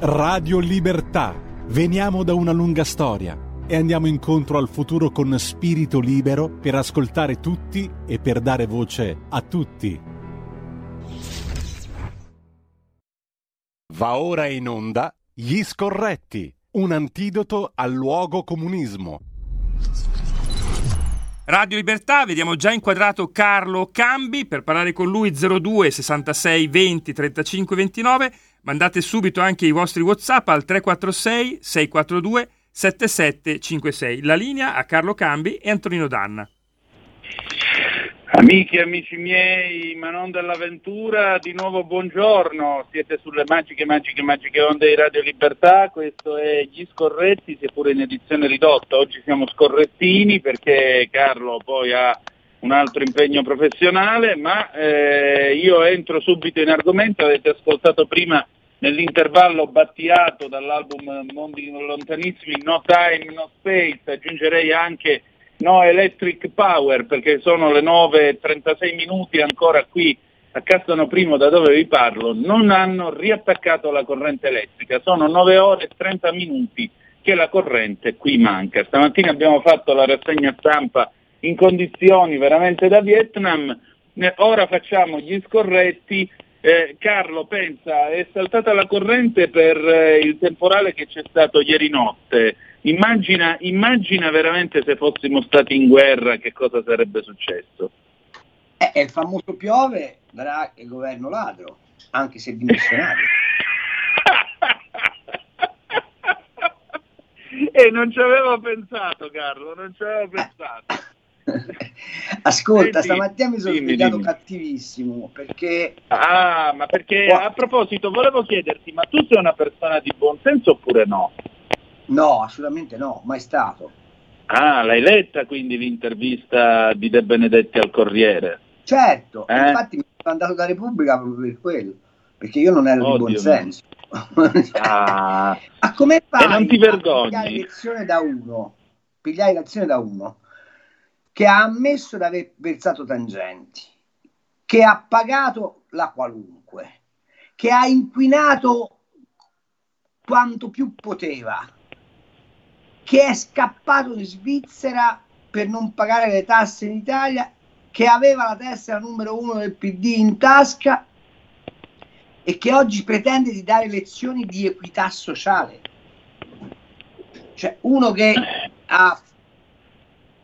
Radio Libertà. Veniamo da una lunga storia e andiamo incontro al futuro con spirito libero per ascoltare tutti e per dare voce a tutti. Va ora in onda Gli Scorretti, un antidoto al luogo comunismo. Radio Libertà, vediamo già inquadrato Carlo Cambi per parlare con lui 02 66 20 35 29 Mandate subito anche i vostri WhatsApp al 346 642 7756. La linea a Carlo Cambi e Antonino Danna. Amici e amici miei, ma non dell'avventura, di nuovo buongiorno, siete sulle magiche, magiche, magiche onde di Radio Libertà, questo è Gli Scorretti, seppure in edizione ridotta, oggi siamo scorrettini perché Carlo poi ha un altro impegno professionale, ma eh, io entro subito in argomento, avete ascoltato prima nell'intervallo battiato dall'album Mondi Lontanissimi No Time, No Space, aggiungerei anche No Electric Power perché sono le 9.36 minuti ancora qui a Castano Primo da dove vi parlo, non hanno riattaccato la corrente elettrica, sono 9 ore e 30 minuti che la corrente qui manca. Stamattina abbiamo fatto la rassegna stampa in condizioni veramente da Vietnam, ora facciamo gli scorretti eh, Carlo, pensa, è saltata la corrente per eh, il temporale che c'è stato ieri notte. Immagina, immagina, veramente se fossimo stati in guerra che cosa sarebbe successo. Eh, è il famoso piove darà il governo ladro, anche se dimissionario. e non ci avevo pensato, Carlo, non ci avevo pensato. Ascolta, Senti, stamattina mi sono svegliato cattivissimo perché... Ah, ma perché oh. a proposito volevo chiederti, ma tu sei una persona di buon senso oppure no? No, assolutamente no, mai stato. Ah, l'hai letta quindi l'intervista di De Benedetti al Corriere? Certo, eh? infatti mi sono andato da Repubblica proprio per quello, perché io non ero oh, di buon Dio senso. ah. Ma come fai e non ti vergogni? pigliare lezione da uno? Pigliare lezione da uno che ha ammesso di aver versato tangenti, che ha pagato la qualunque, che ha inquinato quanto più poteva, che è scappato in Svizzera per non pagare le tasse in Italia, che aveva la tessera numero uno del PD in tasca e che oggi pretende di dare lezioni di equità sociale. Cioè uno che ha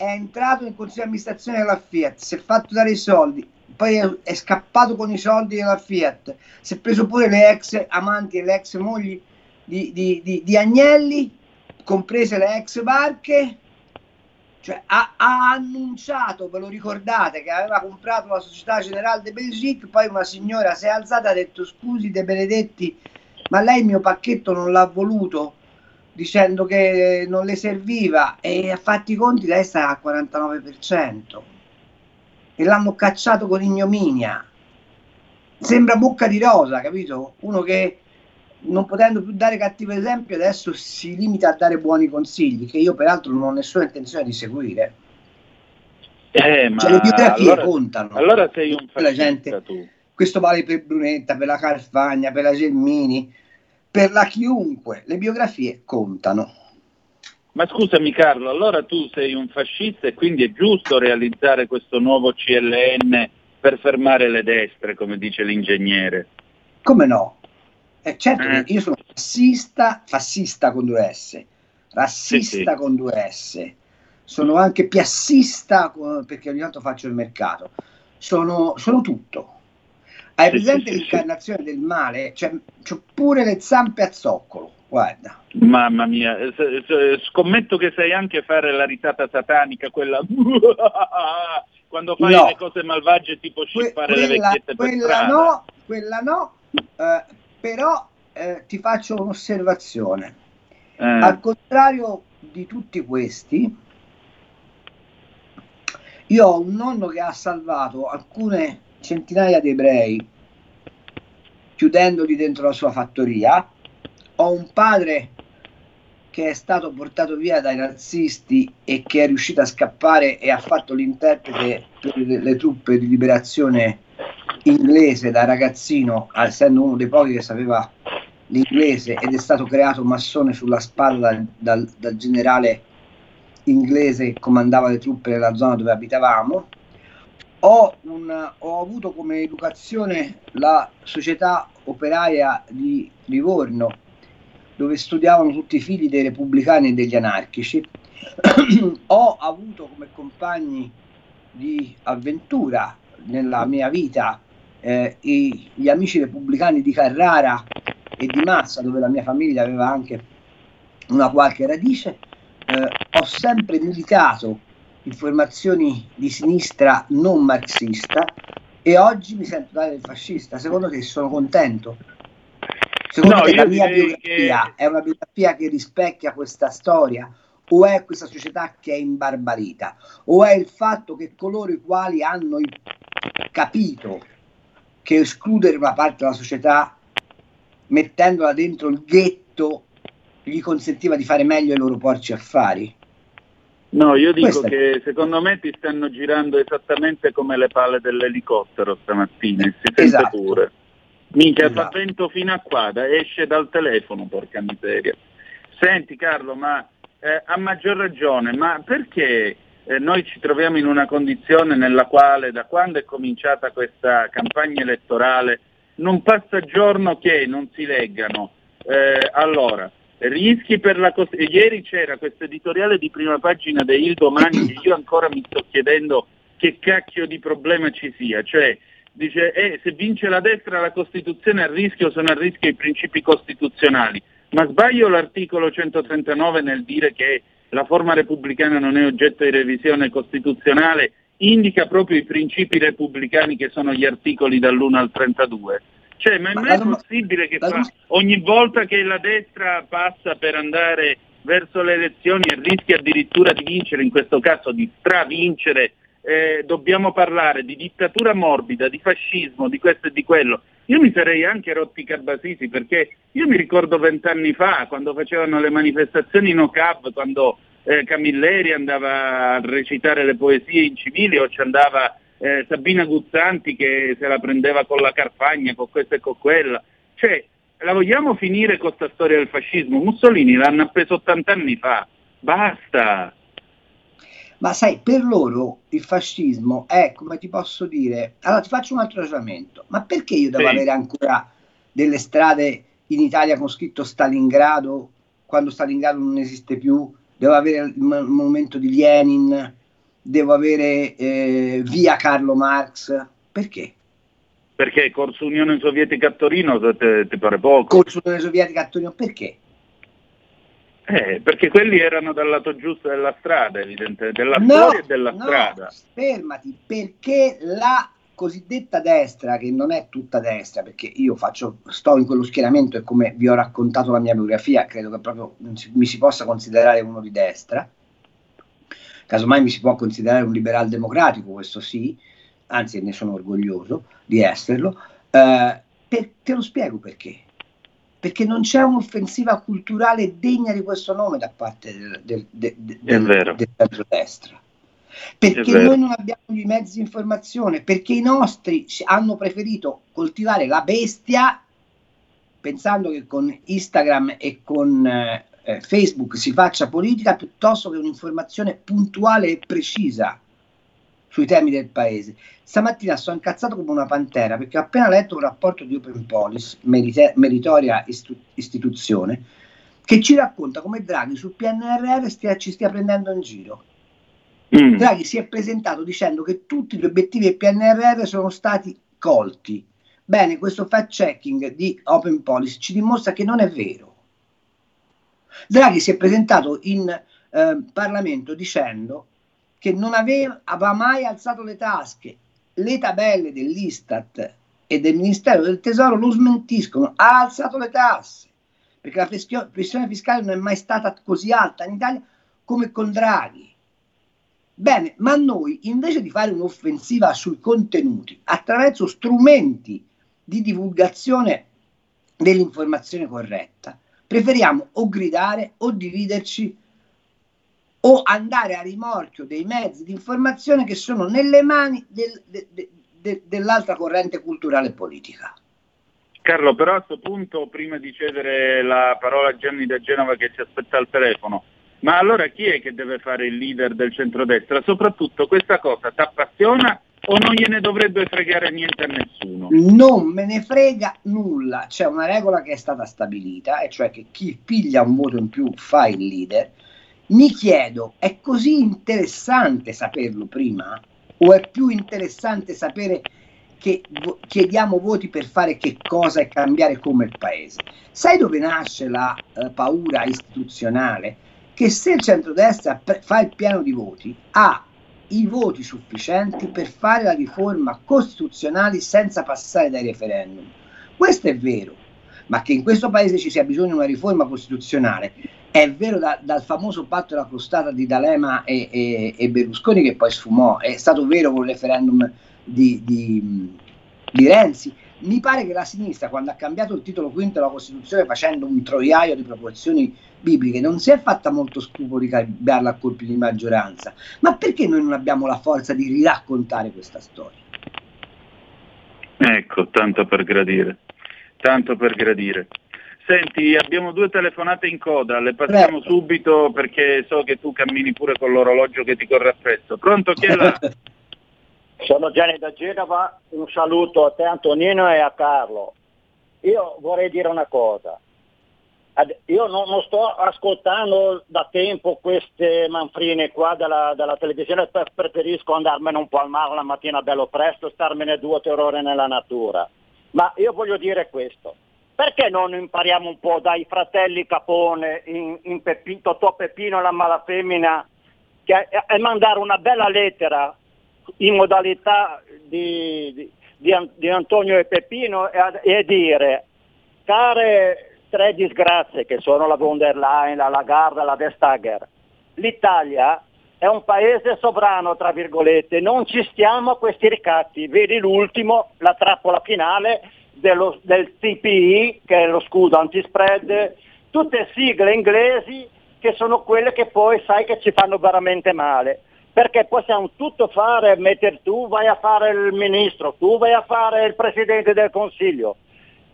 è entrato nel consiglio di amministrazione della Fiat, si è fatto dare i soldi, poi è, è scappato con i soldi della Fiat, si è preso pure le ex amanti e le ex mogli di, di, di, di Agnelli, comprese le ex barche, cioè ha, ha, annunciato, ve lo ricordate, che aveva comprato la società generale de Belgique, poi una signora si è alzata e ha detto scusi De Benedetti, ma lei il mio pacchetto non l'ha voluto dicendo che non le serviva e a fatti i conti lei sta al 49% e l'hanno cacciato con ignominia. Sembra bocca di rosa, capito? Uno che non potendo più dare cattivo esempio adesso si limita a dare buoni consigli, che io peraltro non ho nessuna intenzione di seguire. Eh, ma cioè, le biografie allora, contano. Allora sei un fascista gente. Questo vale per Brunetta, per la Carfagna, per la Gelmini per la chiunque, le biografie contano. Ma scusami Carlo, allora tu sei un fascista e quindi è giusto realizzare questo nuovo CLN per fermare le destre, come dice l'ingegnere? Come no? Eh, certo, eh. io sono fascista, fascista con due S, razzista sì, sì. con due S, sono anche piassista perché ogni tanto faccio il mercato, sono, sono tutto. Hai presente sì, l'incarnazione sì, del male? Cioè, c'ho pure le zampe a zoccolo, guarda. Mamma mia, scommetto che sai anche fare la risata satanica, quella quando fai no. le cose malvagie tipo scippare que- le vecchiette quella no, quella no, eh, però eh, ti faccio un'osservazione. Eh. Al contrario di tutti questi, io ho un nonno che ha salvato alcune centinaia di ebrei chiudendoli dentro la sua fattoria. Ho un padre che è stato portato via dai nazisti e che è riuscito a scappare e ha fatto l'interprete per le, truppe di liberazione inglese da ragazzino, essendo uno dei pochi che sapeva l'inglese ed è stato creato massone sulla spalla dal, dal generale inglese che comandava le truppe nella zona dove abitavamo. Ho, un, ho, avuto come educazione la società operaia di Livorno, dove studiavano tutti i figli dei repubblicani e degli anarchici. ho avuto come compagni di avventura nella mia vita eh, i, gli amici repubblicani di Carrara e di Massa, dove la mia famiglia aveva anche una qualche radice, eh, ho sempre militato informazioni di sinistra non marxista e oggi mi sento dare il fascista. Secondo te sono contento? Secondo no, te la mia biografia che... è una biografia che rispecchia questa storia? O è questa società che è imbarbarita? O è il fatto che coloro i quali hanno capito che escludere una parte della società mettendola dentro il ghetto gli consentiva di fare meglio i loro porci affari? No, io dico Questa che secondo me ti stanno girando esattamente come le pale dell'elicottero stamattina, si sente esatto. pure. Minchia, esatto. fa vento fino a qua, da, esce dal telefono, porca miseria. Senti Carlo, ma eh, a maggior ragione, ma perché eh, noi ci troviamo in una condizione nella quale da quando è cominciata questa campagna elettorale non passa giorno che non si leggano. Eh, allora, rischi per la cost- ieri c'era questo editoriale di prima pagina di Il Domani che io ancora mi sto chiedendo che cacchio di problema ci sia, cioè dice eh, se vince la destra la Costituzione è a rischio sono a rischio i principi costituzionali, ma sbaglio l'articolo 139 nel dire che la forma repubblicana non è oggetto di revisione costituzionale, indica proprio i principi repubblicani che sono gli articoli dall'1 al 32. Cioè, ma, ma è mai possibile che fa, ogni volta che la destra passa per andare verso le elezioni e rischia addirittura di vincere, in questo caso di stravincere, eh, dobbiamo parlare di dittatura morbida, di fascismo, di questo e di quello. Io mi sarei anche rotti i cabasisi perché io mi ricordo vent'anni fa quando facevano le manifestazioni no cab, quando eh, Camilleri andava a recitare le poesie in civile o ci andava eh, Sabina Guzzanti che se la prendeva con la Carfagna, con questa e con quella. Cioè, la vogliamo finire con questa storia del fascismo? Mussolini l'hanno appeso 80 anni fa, basta! Ma sai, per loro il fascismo è, come ti posso dire, allora ti faccio un altro ragionamento, ma perché io devo sì. avere ancora delle strade in Italia con scritto Stalingrado quando Stalingrado non esiste più? Devo avere il monumento di Lenin, devo avere eh, via Carlo Marx, perché? Perché Corso Unione Sovietica a Torino ti pare poco? Corso Unione Sovietica a Torino perché? Eh, perché quelli erano dal lato giusto della strada, evidentemente, della no, storia e della no, strada. Fermati, perché la cosiddetta destra, che non è tutta destra, perché io faccio, sto in quello schieramento e come vi ho raccontato la mia biografia, credo che proprio mi si possa considerare uno di destra, casomai mi si può considerare un liberal democratico, questo sì, anzi ne sono orgoglioso di esserlo, eh, per, te lo spiego perché. Perché non c'è un'offensiva culturale degna di questo nome da parte del, del, del, del, del centro-destra. Perché noi non abbiamo i mezzi di informazione, perché i nostri hanno preferito coltivare la bestia pensando che con Instagram e con eh, eh, Facebook si faccia politica piuttosto che un'informazione puntuale e precisa sui temi del paese. Stamattina sto incazzato come una pantera perché ho appena letto un rapporto di Open Policy, merite, meritoria istu- istituzione, che ci racconta come Draghi sul PNRR stia, ci stia prendendo in giro. Mm. Draghi si è presentato dicendo che tutti gli obiettivi del PNRR sono stati colti. Bene, questo fact checking di Open Policy ci dimostra che non è vero. Draghi si è presentato in eh, Parlamento dicendo che non aveva, aveva mai alzato le tasche. Le tabelle dell'Istat e del Ministero del Tesoro lo smentiscono, ha alzato le tasse, perché la pressione fiscale non è mai stata così alta in Italia come con Draghi. Bene, ma noi invece di fare un'offensiva sui contenuti attraverso strumenti di divulgazione dell'informazione corretta, preferiamo o gridare o dividerci o andare a rimorchio dei mezzi di informazione che sono nelle mani del, de, de, de, dell'altra corrente culturale e politica. Carlo, però a questo punto, prima di cedere la parola a Gianni da Genova che ci aspetta al telefono, ma allora chi è che deve fare il leader del centrodestra? Soprattutto questa cosa ti appassiona o non gliene dovrebbe fregare niente a nessuno? Non me ne frega nulla, c'è una regola che è stata stabilita, e cioè che chi piglia un voto in più fa il leader. Mi chiedo, è così interessante saperlo prima? O è più interessante sapere che vo- chiediamo voti per fare che cosa e cambiare come il paese? Sai dove nasce la uh, paura istituzionale? Che se il centrodestra pre- fa il piano di voti, ha i voti sufficienti per fare la riforma costituzionale senza passare dai referendum. Questo è vero, ma che in questo paese ci sia bisogno di una riforma costituzionale è vero da, dal famoso patto della crostata di D'Alema e, e, e, Berlusconi che poi sfumò, è stato vero con il referendum di, di, di Renzi. Mi pare che la sinistra, quando ha cambiato il titolo quinto della Costituzione facendo un troiaio di proporzioni bibliche, non si è fatta molto scrupolo di cambiarla a colpi di maggioranza. Ma perché noi non abbiamo la forza di riraccontare questa storia? Ecco, tanto per gradire, tanto per gradire. Senti, abbiamo due telefonate in coda, le passiamo Prego. subito perché so che tu cammini pure con l'orologio che ti corre appresso. Pronto, chi è là? Sono Gianni da Genova, un saluto a te Antonino e a Carlo. Io vorrei dire una cosa, io non, non, sto ascoltando da tempo queste manfrine qua della, della televisione, preferisco andarmene un po' al mare la mattina bello presto, starmene due o tre ore nella natura. Ma io voglio dire questo, perché non impariamo un po' dai fratelli Capone, in, in Peppi, Totò Peppino la Malafemmina, che, e mandare una bella lettera in modalità di, di, di, Antonio e Peppino e, dire, care tre disgrazie che sono la von der Leyen, la Lagarde la Vestager. L'Italia è un paese sovrano, tra virgolette, non ci stiamo a questi ricatti. Vedi l'ultimo, la trappola finale dello, del TPI, che è lo scudo antispread, tutte sigle inglesi che sono quelle che poi sai che ci fanno veramente male. Perché possiamo tutto fare, mettere tu vai a fare il ministro, tu vai a fare il presidente del consiglio.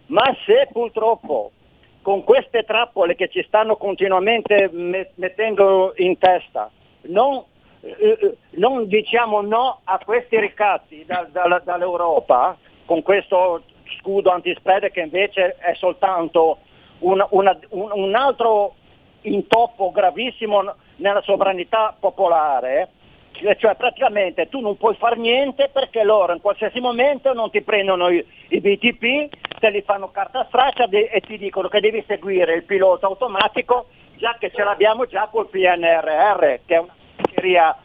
Ma se purtroppo con queste trappole che ci stanno continuamente mettendo in testa, non, eh, eh, non diciamo no a questi ricatti da, da, dall'Europa, con questo scudo antispread che invece è soltanto una, una, un, un altro intoppo gravissimo nella sovranità popolare, cioè praticamente tu non puoi fare niente perché loro in qualsiasi momento non ti prendono i, i BTP, te li fanno carta straccia de- e ti dicono che devi seguire il pilota automatico già che ce l'abbiamo già col PNRR che è una seria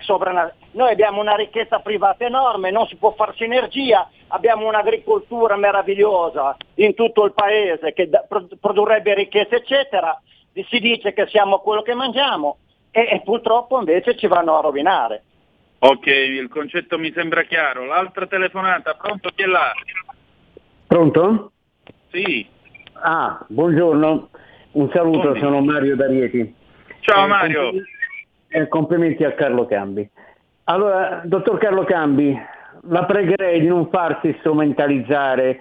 sovranazionale. Noi abbiamo una ricchezza privata enorme, non si può fare sinergia, abbiamo un'agricoltura meravigliosa in tutto il paese che da- produrrebbe ricchezza eccetera, si dice che siamo quello che mangiamo, e, e purtroppo invece ci vanno a rovinare. Ok, il concetto mi sembra chiaro. L'altra telefonata, pronto chi è là? Pronto? Sì. Ah, buongiorno, un saluto, Buongiorno. sono Mario D'Arieti. Ciao eh, Mario. Complimenti, eh, complimenti a Carlo Cambi. Allora, dottor Carlo Cambi, la pregherei di non farsi strumentalizzare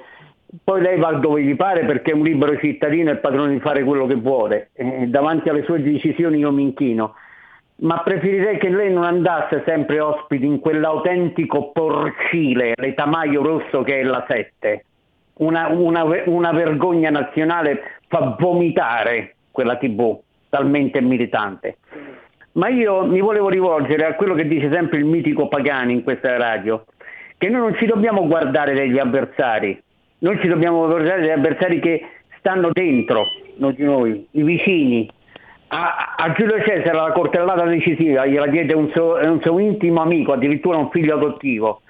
poi lei va dove gli pare perché è un libero cittadino e padrone di fare quello che vuole. Eh, davanti alle sue decisioni io mi inchino. Ma preferirei che lei non andasse sempre ospite in quell'autentico porcile, l'etamaio rosso che è la 7. Una, una, una vergogna nazionale fa vomitare quella tv, talmente militante. Ma io mi volevo rivolgere a quello che dice sempre il mitico Pagani in questa radio, che noi non ci dobbiamo guardare degli avversari, noi ci dobbiamo ricordare degli avversari che stanno dentro noi di noi, i vicini. A, Giulio Cesare la cortellata decisiva gliela diede un suo, un suo intimo amico, addirittura un figlio adottivo.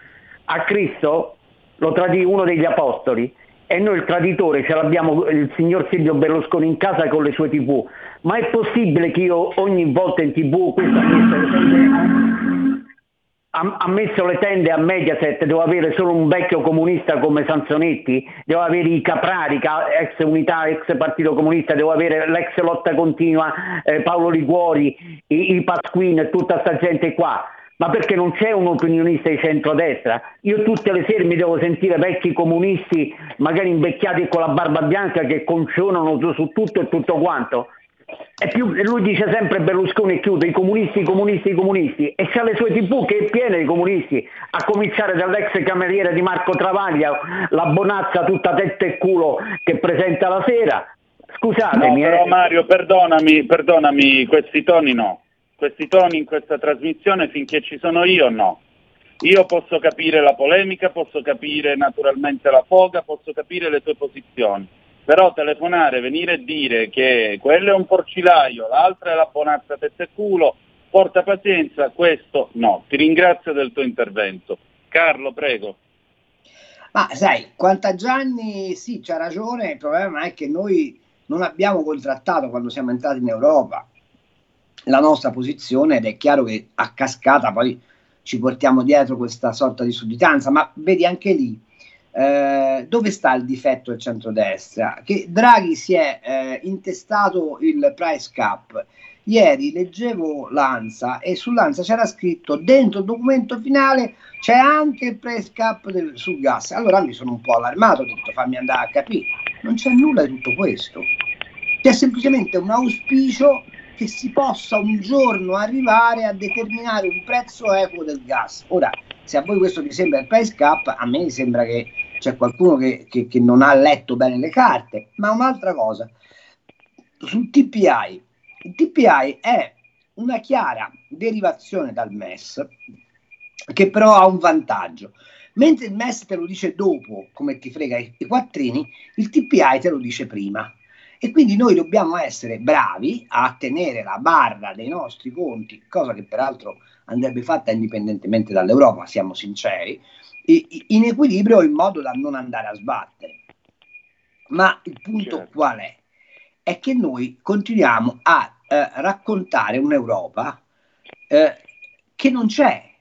A Cristo lo tradì uno degli apostoli e noi il traditore ce l'abbiamo il signor Silvio Berlusconi in casa con le sue tv. Ma è possibile che io ogni volta in tv questa ha messo le tende a Mediaset, devo avere solo un vecchio comunista come Sansonetti, devo avere i Caprari, ex unità, ex partito comunista, devo avere l'ex lotta continua eh, Paolo Liguori, i, i Pasquin e tutta sta gente qua. ma perché non c'è un opinionista di centrodestra? Io tutte le sere mi devo sentire vecchi comunisti, magari invecchiati con la barba bianca, che concionano su tutto e tutto quanto. Più, lui dice sempre Berlusconi chiude i comunisti, i comunisti, i comunisti e c'ha le sue tv che è piena di comunisti, a cominciare dall'ex cameriere di Marco Travaglia, la bonazza tutta tetta e culo che presenta la sera. Scusatemi. No, però eh. Mario, perdonami, perdonami, questi toni no questi toni in questa trasmissione finché ci sono io no. Io posso capire la polemica, posso capire naturalmente la foga, posso capire le tue posizioni, però telefonare, venire e dire che quello è un porcilaio, l'altra è la bonazza testa culo, porta pazienza, questo no. Ti ringrazio del tuo intervento. Carlo, prego. Ma sai, Gianni sì, c'ha ragione, il problema è che noi non abbiamo contrattato quando siamo entrati in Europa la nostra posizione ed è chiaro che a cascata poi ci portiamo dietro questa sorta di sudditanza, ma vedi anche lì eh, dove sta il difetto del centrodestra? Che Draghi si è eh, intestato il price cap. Ieri leggevo l'ANSA e sull'ANSA c'era scritto dentro il documento finale c'è anche il price cap del, sul gas. Allora mi sono un po' allarmato, ho detto fammi andare a capire. Non c'è nulla di tutto questo. C'è semplicemente un auspicio che si possa un giorno arrivare a determinare un prezzo equo del gas. Ora, se a voi questo vi sembra il price cap, a me sembra che c'è qualcuno che, che, che non ha letto bene le carte. Ma un'altra cosa, sul TPI, il TPI è una chiara derivazione dal MES che però ha un vantaggio. Mentre il MES te lo dice dopo, come ti frega i, i quattrini, il TPI te lo dice prima. E quindi noi dobbiamo essere bravi a tenere la barra dei nostri conti, cosa che peraltro andrebbe fatta indipendentemente dall'Europa, siamo sinceri, in equilibrio in modo da non andare a sbattere. Ma il punto certo. qual è? È che noi continuiamo a eh, raccontare un'Europa eh, che non c'è.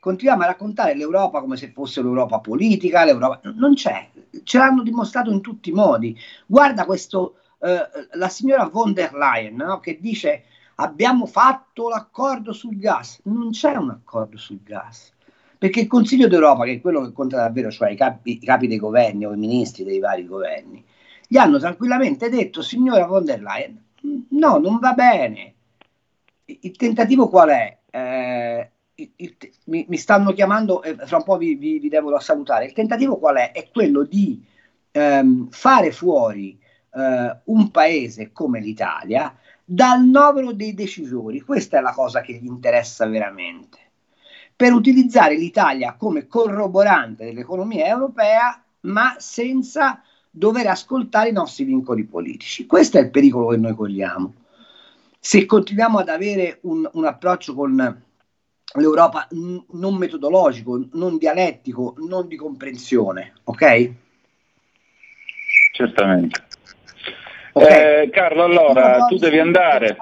Continuiamo a raccontare l'Europa come se fosse l'Europa politica, l'Europa non c'è, ce l'hanno dimostrato in tutti i modi. Guarda questo eh, la signora von der Leyen no? che dice abbiamo fatto l'accordo sul gas. Non c'è un accordo sul gas. Perché il Consiglio d'Europa, che è quello che conta davvero, cioè i capi, i capi dei governi o i ministri dei vari governi, gli hanno tranquillamente detto, signora von der Leyen, no, non va bene. Il tentativo qual è? Eh, il, il, mi, mi, stanno chiamando, eh, fra un po' vi, vi, vi, devo salutare. Il tentativo qual è? È quello di ehm, fare fuori eh, un paese come l'Italia dal novero dei decisori. Questa è la cosa che gli interessa veramente. Per utilizzare l'Italia come corroborante dell'economia europea, ma senza dover ascoltare i nostri vincoli politici. Questo è il pericolo che noi cogliamo. Se continuiamo ad avere un, un approccio con l'Europa n- non metodologico, non dialettico, non di comprensione, ok? Certamente. Okay. Eh, Carlo, allora tu devi andare.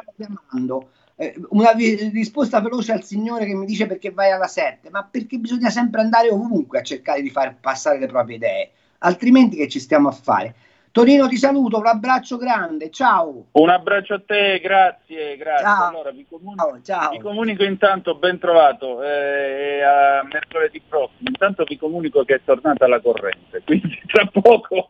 Eh, una risposta veloce al signore che mi dice perché vai alla 7, ma perché bisogna sempre andare ovunque a cercare di far passare le proprie idee, altrimenti che ci stiamo a fare? Tonino ti saluto, un abbraccio grande, ciao. Un abbraccio a te, grazie, grazie. Ciao. Allora, vi, comunico, ciao, vi comunico intanto, ben trovato, eh, a mercoledì prossimo, intanto vi comunico che è tornata la corrente, quindi tra poco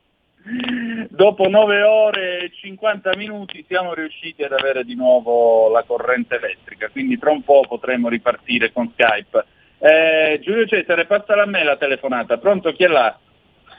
Dopo 9 ore e 50 minuti siamo riusciti ad avere di nuovo la corrente elettrica, quindi tra un po' potremo ripartire con Skype. Eh, Giulio Cesare, passala a me la telefonata. Pronto, chi è là?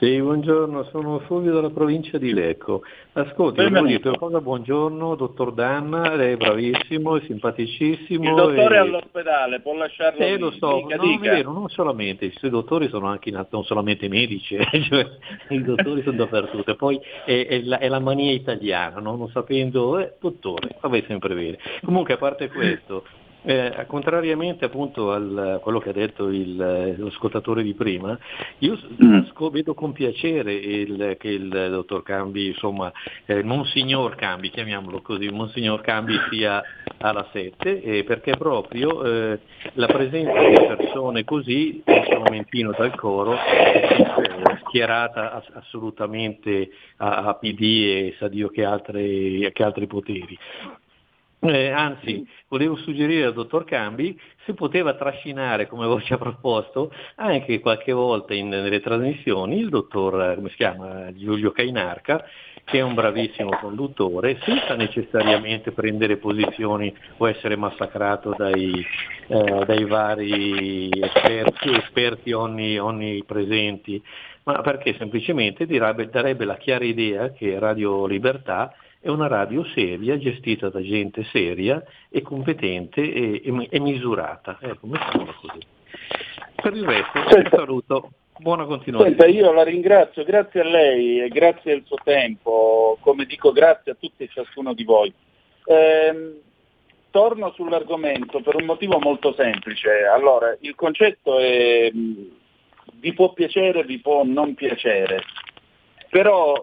Sì, buongiorno, sono Fulvio dalla provincia di Lecco. Ascolti, dire cosa, buongiorno, dottor Danna, lei è bravissimo, è simpaticissimo. Il dottore e... è all'ospedale, può lasciarlo Eh, lo so, dica, no, dica. Vero, non solamente, i suoi dottori sono anche in, non solamente medici, eh, cioè, i dottori sono dappertutto, poi è, è, la, è, la, mania italiana, no? non sapendo, eh, dottore, vabbè sempre bene. Comunque a parte questo, eh, contrariamente appunto a quello che ha detto il, lo ascoltatore di prima, io mm. vedo con piacere il, che il dottor Cambi, insomma, eh, Monsignor Cambi, chiamiamolo così, Monsignor Cambi sia alla 7, eh, perché proprio eh, la presenza di persone così, un momentino dal coro, schierata assolutamente a, a, PD e sa Dio che, altre, che altri poteri. Eh, anzi, volevo suggerire al dottor Cambi se poteva trascinare, come voi ci ha proposto, anche qualche volta in, nelle trasmissioni il dottor, si chiama, Giulio Cainarca, che è un bravissimo conduttore, senza necessariamente prendere posizioni o essere massacrato dai, eh, dai vari esperti, esperti onni, onnipresenti, ma perché semplicemente direbbe, darebbe la chiara idea che Radio Libertà è una radio seria, gestita da gente seria e competente e, e, e misurata. Ecco, mettiamola così. Per il resto, un saluto. Buona continuazione. Senta, io la ringrazio, grazie a lei e grazie al suo tempo, come dico grazie a tutti e ciascuno di voi. Eh, torno sull'argomento per un motivo molto semplice. Allora, il concetto è vi può piacere, vi può non piacere, però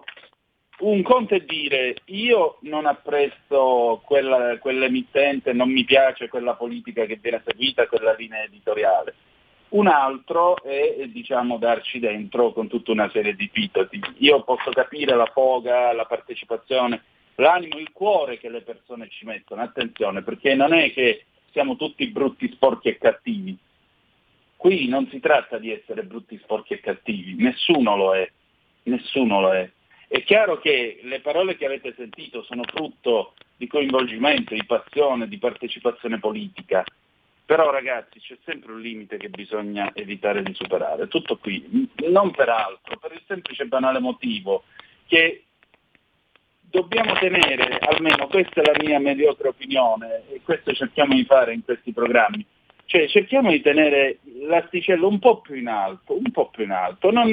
un conto è dire io non apprezzo quella, quell'emittente, non mi piace quella politica che viene seguita, quella linea editoriale. Un altro è diciamo, darci dentro con tutta una serie di epiteti. Io posso capire la foga, la partecipazione, l'animo, il cuore che le persone ci mettono, attenzione, perché non è che siamo tutti brutti, sporchi e cattivi. Qui non si tratta di essere brutti, sporchi e cattivi, nessuno lo è, nessuno lo è. È chiaro che le parole che avete sentito sono frutto di coinvolgimento, di passione, di partecipazione politica, però ragazzi c'è sempre un limite che bisogna evitare di superare, tutto qui, non per altro, per il semplice e banale motivo che dobbiamo tenere, almeno questa è la mia mediocre opinione e questo cerchiamo di fare in questi programmi, cioè cerchiamo di tenere l'asticella un po' più in alto, un po' più in alto, non,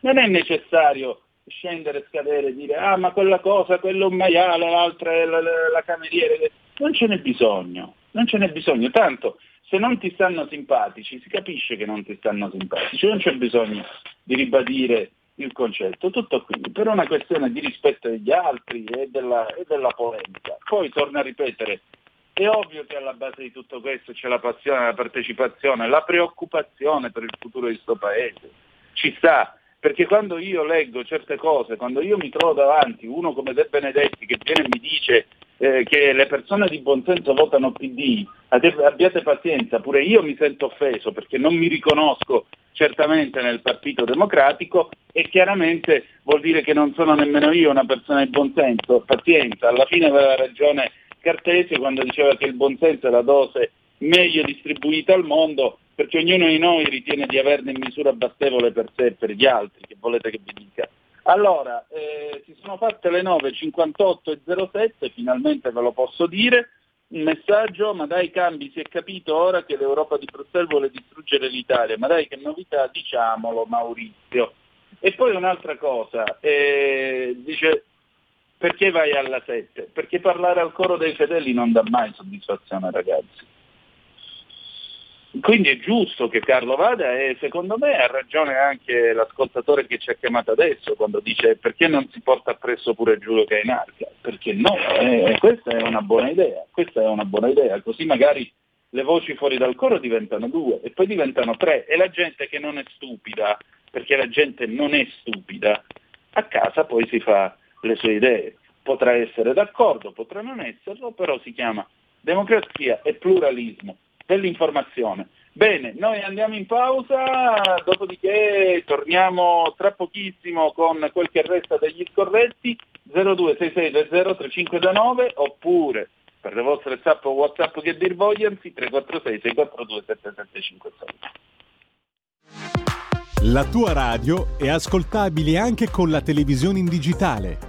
non è necessario scendere, scadere, dire ah ma quella cosa, quello è un maiale, l'altra è la, la, la cameriere, non ce n'è bisogno, non ce n'è bisogno, tanto se non ti stanno simpatici si capisce che non ti stanno simpatici, non c'è bisogno di ribadire il concetto, tutto qui, per una questione di rispetto degli altri e della, e della polemica. Poi torno a ripetere, è ovvio che alla base di tutto questo c'è la passione, la partecipazione, la preoccupazione per il futuro di questo paese. Ci sta, perché quando io leggo certe cose, quando io mi trovo davanti uno come De Benedetti che viene e mi dice eh, che le persone di buonsenso votano PD, abbiate pazienza, pure io mi sento offeso perché non mi riconosco certamente nel Partito Democratico e chiaramente vuol dire che non sono nemmeno io una persona di buonsenso, pazienza, alla fine aveva ragione Cartesio quando diceva che il buonsenso è la dose meglio distribuita al mondo perché ognuno di noi ritiene di averne in misura bastevole per sé e per gli altri, che volete che vi dica. Allora, eh, si sono fatte le 9.58 e 07, finalmente ve lo posso dire, un messaggio, ma dai cambi, si è capito ora che l'Europa di Bruxelles vuole distruggere l'Italia, ma dai che novità, diciamolo Maurizio. E poi un'altra cosa, eh, dice perché vai alla 7? Perché parlare al coro dei fedeli non dà mai soddisfazione ragazzi. Quindi è giusto che Carlo vada e secondo me ha ragione anche l'ascoltatore che ci ha chiamato adesso quando dice perché non si porta appresso pure Giulio Cainarca? Perché no, eh, questa è una buona idea, questa è una buona idea, così magari le voci fuori dal coro diventano due e poi diventano tre e la gente che non è stupida, perché la gente non è stupida, a casa poi si fa le sue idee. Potrà essere d'accordo, potrà non esserlo, però si chiama democrazia e pluralismo dell'informazione. Bene, noi andiamo in pausa, dopodiché torniamo tra pochissimo con quel che resta degli scorretti 0266203529 oppure per le vostre zap o whatsapp che dir vogliano 346 642 7756. La tua radio è ascoltabile anche con la televisione in digitale.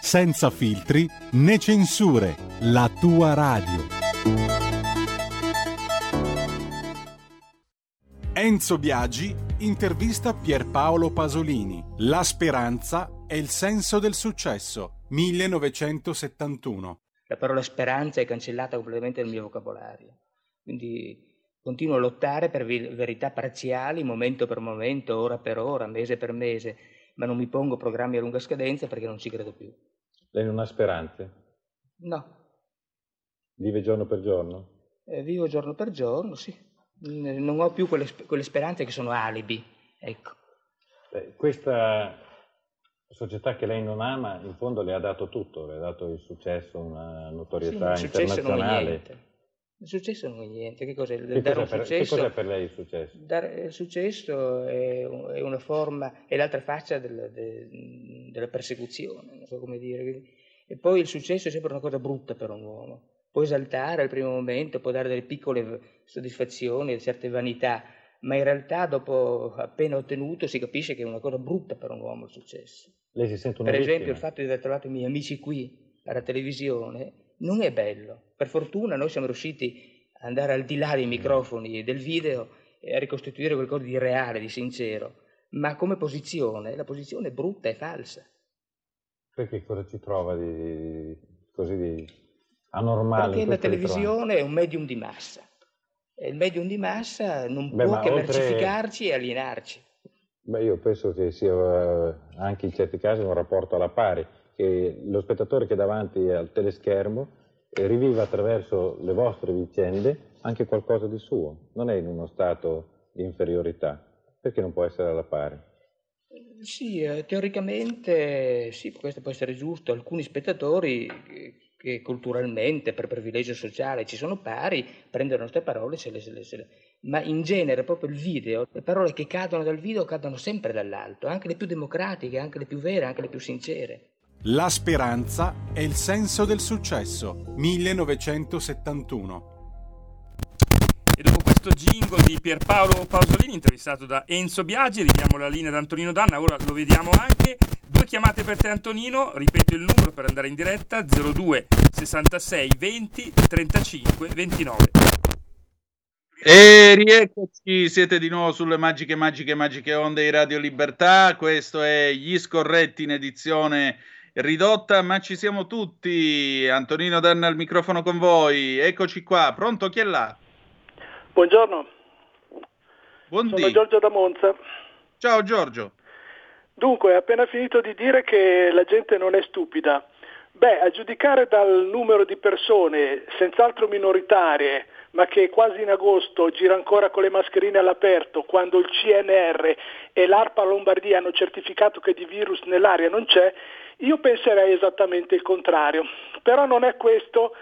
senza filtri né censure, la tua radio. Enzo Biagi intervista Pierpaolo Pasolini. La speranza è il senso del successo. 1971. La parola speranza è cancellata completamente dal mio vocabolario. Quindi Continuo a lottare per verità parziali, momento per momento, ora per ora, mese per mese, ma non mi pongo programmi a lunga scadenza perché non ci credo più. Lei non ha speranze? No. Vive giorno per giorno? Eh, vivo giorno per giorno, sì. Non ho più quelle, quelle speranze che sono alibi, ecco. Beh, questa società che lei non ama, in fondo le ha dato tutto, le ha dato il successo, una notorietà sì, il internazionale. Il successo non è niente. Che cos'è? Che, cos'è per, successo, che cos'è per lei il successo? Dare il successo è, è una forma, è l'altra faccia del, de, della persecuzione, non so come dire. E poi il successo è sempre una cosa brutta per un uomo. Può esaltare al primo momento, può dare delle piccole soddisfazioni, certe vanità, ma in realtà dopo appena ottenuto si capisce che è una cosa brutta per un uomo il successo. Lei si sente una Per vittima. esempio il fatto di aver trovato i miei amici qui alla televisione non è bello. Per fortuna noi siamo riusciti ad andare al di là dei microfoni e del video e a ricostituire qualcosa di reale, di sincero. Ma come posizione, la posizione è brutta e falsa. Perché cosa ci trova di, così di anormale? Perché la televisione è un medium di massa. E il medium di massa non Beh, può che oltre- mercificarci e alienarci. Beh, io penso che sia eh, anche in certi casi un rapporto alla pari, che lo spettatore che è davanti al teleschermo eh, riviva attraverso le vostre vicende anche qualcosa di suo, non è in uno stato di inferiorità, perché non può essere alla pari? Sì, eh, teoricamente sì, questo può essere giusto. Alcuni spettatori eh, che culturalmente, per privilegio sociale, ci sono pari, prendono le nostre parole, se le, se le- se le- ma in genere proprio il video, le parole che cadono dal video cadono sempre dall'alto, anche le più democratiche, anche le più vere, anche le più sincere. La speranza è il senso del successo. 1971. E dopo questo jingle di Pierpaolo Pasolini, intervistato da Enzo Biagi, ridiamo la linea ad Antonino Danna, ora lo vediamo anche. Due chiamate per te Antonino, ripeto il numero per andare in diretta, 02 66 20 35 29. E rieccoci, siete di nuovo sulle magiche, magiche, magiche onde di Radio Libertà. Questo è Gli Scorretti in edizione ridotta, ma ci siamo tutti. Antonino Danna al microfono con voi. Eccoci qua. Pronto? Chi è là? Buongiorno, Buondì. sono Giorgio da Monza. Ciao Giorgio. Dunque, appena finito di dire che la gente non è stupida. Beh, a giudicare dal numero di persone, senz'altro minoritarie, ma che quasi in agosto gira ancora con le mascherine all'aperto, quando il CNR e l'ARPA Lombardia hanno certificato che di virus nell'aria non c'è, io penserei esattamente il contrario. Però non è questo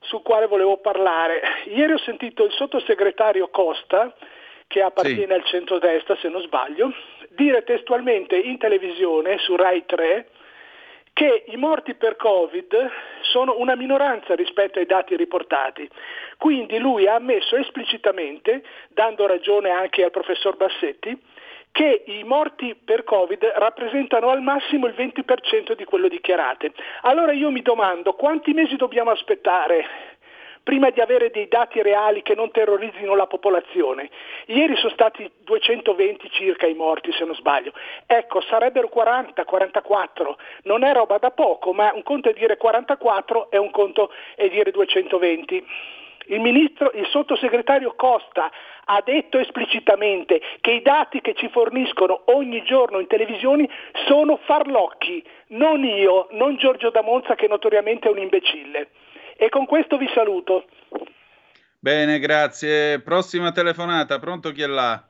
sul quale volevo parlare. Ieri ho sentito il sottosegretario Costa, che appartiene al centrodestra se non sbaglio, dire testualmente in televisione su Rai 3 che i morti per Covid sono una minoranza rispetto ai dati riportati. Quindi lui ha ammesso esplicitamente, dando ragione anche al professor Bassetti, che i morti per Covid rappresentano al massimo il 20% di quello dichiarate. Allora io mi domando quanti mesi dobbiamo aspettare prima di avere dei dati reali che non terrorizzino la popolazione. Ieri sono stati 220 circa i morti, se non sbaglio. Ecco, sarebbero 40, 44. Non è roba da poco, ma un conto è dire 44 e un conto è dire 220. Il ministro, il sottosegretario Costa ha detto esplicitamente che i dati che ci forniscono ogni giorno in televisioni sono farlocchi, non io, non Giorgio da Monza che notoriamente è un imbecille. E con questo vi saluto. Bene, grazie. Prossima telefonata. Pronto chi è là?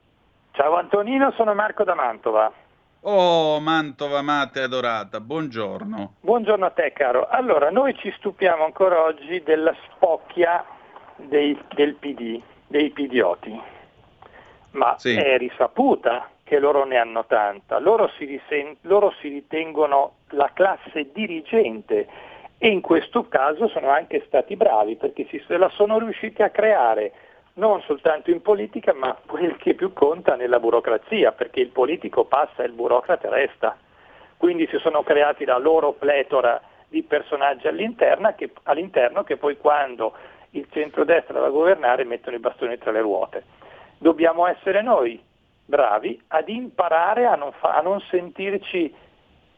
Ciao Antonino, sono Marco da Mantova. Oh, Mantova Mate adorata. Buongiorno. Buongiorno a te caro. Allora, noi ci stupiamo ancora oggi della spocchia dei- del PD, dei pidioti, ma Sì. è risaputa che loro ne hanno tanta. Loro si, risen- loro si ritengono la classe dirigente e in questo caso sono anche stati bravi perché si, se la sono riusciti a creare non soltanto in politica ma quel che più conta nella burocrazia perché il politico passa e il burocrate resta. Quindi si sono creati la loro pletora di personaggi all'interno che, all'interno che poi quando il centrodestra va a governare mettono i bastoni tra le ruote. Dobbiamo essere noi bravi ad imparare a non, fa- a non sentirci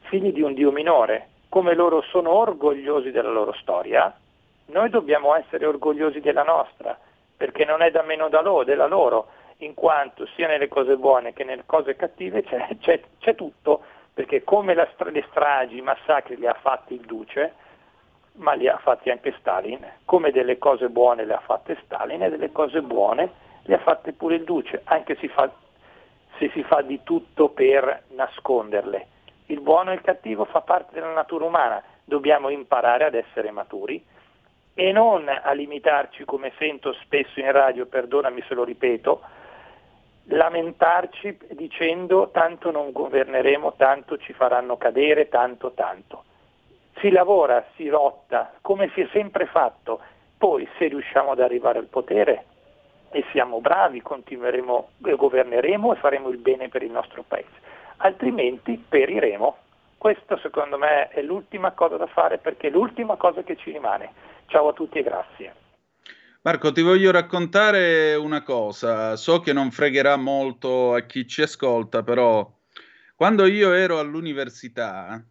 figli di un Dio minore, come loro sono orgogliosi della loro storia, noi dobbiamo essere orgogliosi della nostra, perché non è da meno da loro, della loro, in quanto sia nelle cose buone che nelle cose cattive c'è, c'è, c'è tutto, perché come la, le stragi, i massacri li ha fatti il Duce, ma li ha fatti anche Stalin, come delle cose buone le ha fatte Stalin e delle cose buone le ha fatte pure il Duce, anche si fa, se si fa di tutto per nasconderle. Il buono e il cattivo fa parte della natura umana, dobbiamo imparare ad essere maturi e non a limitarci, come sento spesso in radio, perdonami se lo ripeto, lamentarci dicendo tanto non governeremo, tanto ci faranno cadere, tanto tanto si lavora, si lotta, come si è sempre fatto, poi se riusciamo ad arrivare al potere e siamo bravi, continueremo, governeremo e faremo il bene per il nostro paese, altrimenti periremo. Questo secondo me è l'ultima cosa da fare perché è l'ultima cosa che ci rimane. Ciao a tutti e grazie. Marco, ti voglio raccontare una cosa, so che non fregherà molto a chi ci ascolta, però quando io ero all'università,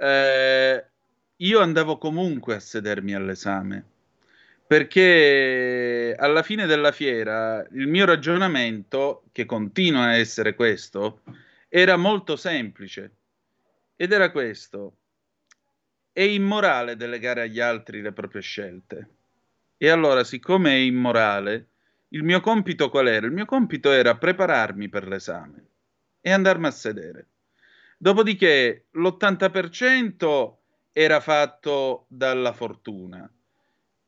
eh, io andavo comunque a sedermi all'esame perché alla fine della fiera il mio ragionamento, che continua a essere questo, era molto semplice ed era questo. È immorale delegare agli altri le proprie scelte. E allora, siccome è immorale, il mio compito qual era? Il mio compito era prepararmi per l'esame e andarmi a sedere. Dopodiché l'80% era fatto dalla fortuna,